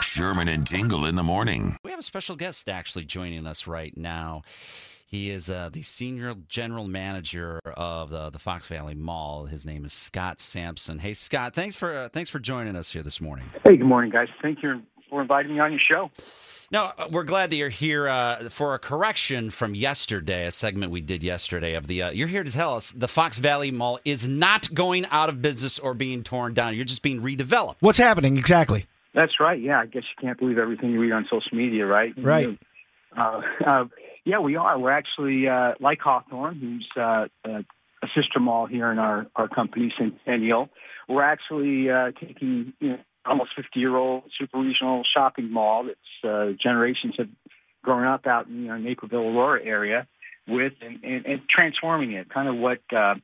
Sherman and Tingle in the morning. We have a special guest actually joining us right now. He is uh, the senior general manager of the, the Fox Valley Mall. His name is Scott Samson. Hey, Scott, thanks for uh, thanks for joining us here this morning. Hey, good morning, guys. Thank you for inviting me on your show. Now, uh, we're glad that you're here uh, for a correction from yesterday, a segment we did yesterday of the. Uh, you're here to tell us the Fox Valley Mall is not going out of business or being torn down. You're just being redeveloped. What's happening exactly? That's right. Yeah, I guess you can't believe everything you read on social media, right? Right. Uh, uh, yeah, we are. We're actually uh, like Hawthorn, who's uh, a, a sister mall here in our our company, Centennial. We're actually uh, taking you know, almost 50 year old super regional shopping mall that's uh, generations have grown up out in you know Naperville, Aurora area with and, and, and transforming it, kind of what uh,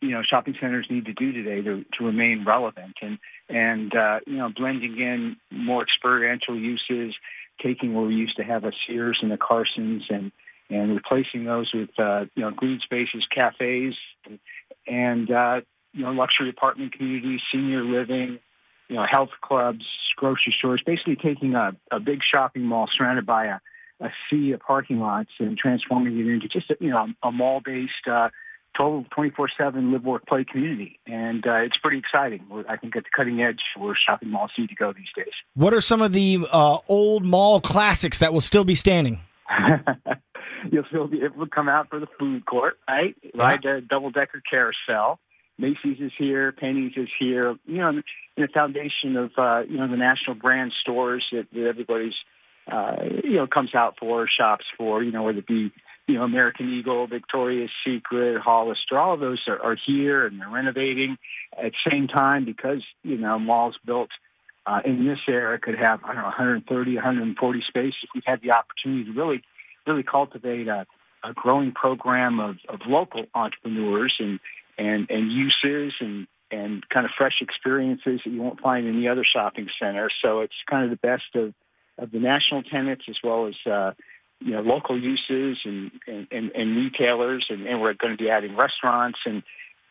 you know shopping centers need to do today to to remain relevant and and uh, you know blending in more experiential uses, taking where we used to have a Sears and a Carson's and and replacing those with uh, you know green spaces, cafes, and, and uh, you know luxury apartment communities, senior living, you know health clubs, grocery stores. Basically, taking a, a big shopping mall surrounded by a, a sea of parking lots and transforming it into just a, you know a mall based. Uh, total 24/7 live work play community, and uh, it's pretty exciting. We're, I think at the cutting edge where shopping malls need to go these days. What are some of the uh, old mall classics that will still be standing? You'll still be able to come out for the food court, right? Ride the double decker carousel. Macy's is here, Penney's is here. You know, in the foundation of uh, you know the national brand stores that, that everybody's uh, you know comes out for, shops for. You know, whether it be you know American Eagle, Victoria's Secret, Hollister, all of those are, are here and they're renovating at the same time because you know malls built uh, in this era could have I don't know 130, 140 spaces. We've had the opportunity to really really cultivate a, a growing program of, of local entrepreneurs and and and uses and and kind of fresh experiences that you won't find in the other shopping center. So it's kind of the best of of the national tenants as well as uh, you know local uses and and, and, and retailers, and, and we're going to be adding restaurants and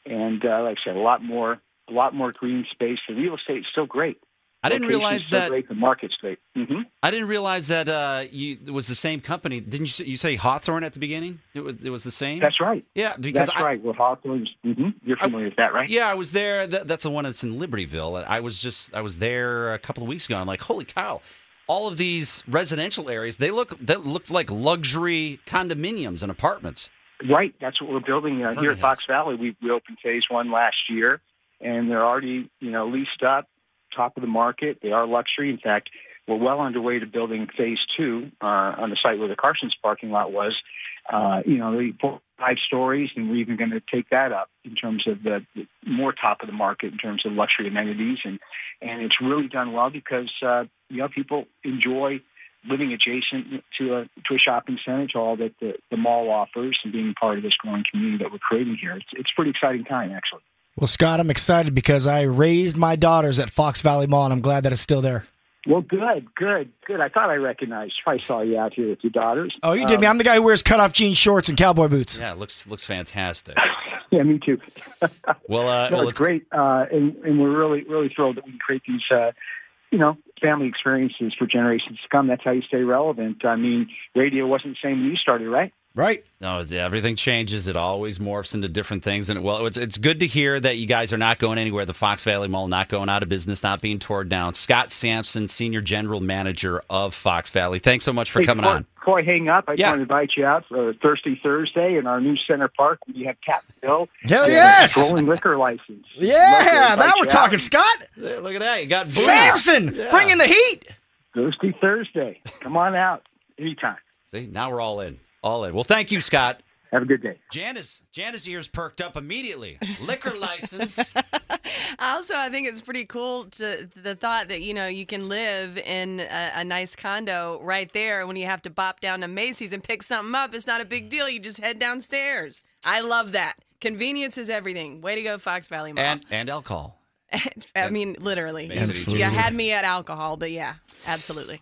and uh, like I said, a lot more a lot more green space. The real estate is still great. I didn't Location's realize that. Great. The market's great. hmm I didn't realize that uh, you it was the same company. Didn't you? Say, you say Hawthorn at the beginning? It was, it was the same. That's right. yeah, because That's I, right. With Hawthorn's. hmm You're familiar with that, right? Yeah, I was there. That, that's the one that's in Libertyville. I was just I was there a couple of weeks ago. I'm like, holy cow! All of these residential areas they look they looked like luxury condominiums and apartments. Right. That's what we're building uh, here at Fox Valley. We, we opened phase one last year, and they're already you know leased up, top of the market. They are luxury. In fact, we're well underway to building phase two uh, on the site where the Carson's parking lot was. Uh, you know, the four, five stories, and we're even going to take that up in terms of the, the more top of the market in terms of luxury amenities, and and it's really done well because uh, you know people enjoy living adjacent to a to a shopping center, to all that the, the mall offers, and being part of this growing community that we're creating here. It's it's pretty exciting time, actually. Well, Scott, I'm excited because I raised my daughters at Fox Valley Mall, and I'm glad that it's still there. Well, good, good, good. I thought I recognized. I saw you out here with your daughters. Oh, you did Um, me. I'm the guy who wears cutoff jean shorts and cowboy boots. Yeah, it looks looks fantastic. Yeah, me too. Well, uh, no, well, it's great, uh, and, and we're really, really thrilled that we can create these, uh, you know, family experiences for generations to come. That's how you stay relevant. I mean, radio wasn't the same when you started, right? Right. No, everything changes. It always morphs into different things. And well, it's it's good to hear that you guys are not going anywhere. The Fox Valley Mall not going out of business, not being torn down. Scott Samson, senior general manager of Fox Valley. Thanks so much for Hey, coming before, on. Before I hang up, I just Yeah. want to invite you out for Thirsty Thursday in our new Center Park. We have Captain Bill. Hell and a yes! Rolling liquor license. Yeah, invite now we're out. talking, Scott. Hey, Look at that. You got booze. Samson, Yeah. bring in the heat. Thirsty Thursday. Come on out anytime. See, now we're all in. All in. Well, thank you, Scott. Have a good day. Janice, Janice ears perked up immediately. Liquor license. Also, I think it's pretty cool to the thought that you know you can live in a, a nice condo right there. When you have to bop down to Macy's and pick something up, it's not a big deal. You just head downstairs. I love that. Convenience is everything. Way to go, Fox Valley Mall. and and alcohol. I mean, literally. Makes it easier. You had me at alcohol, but yeah, absolutely.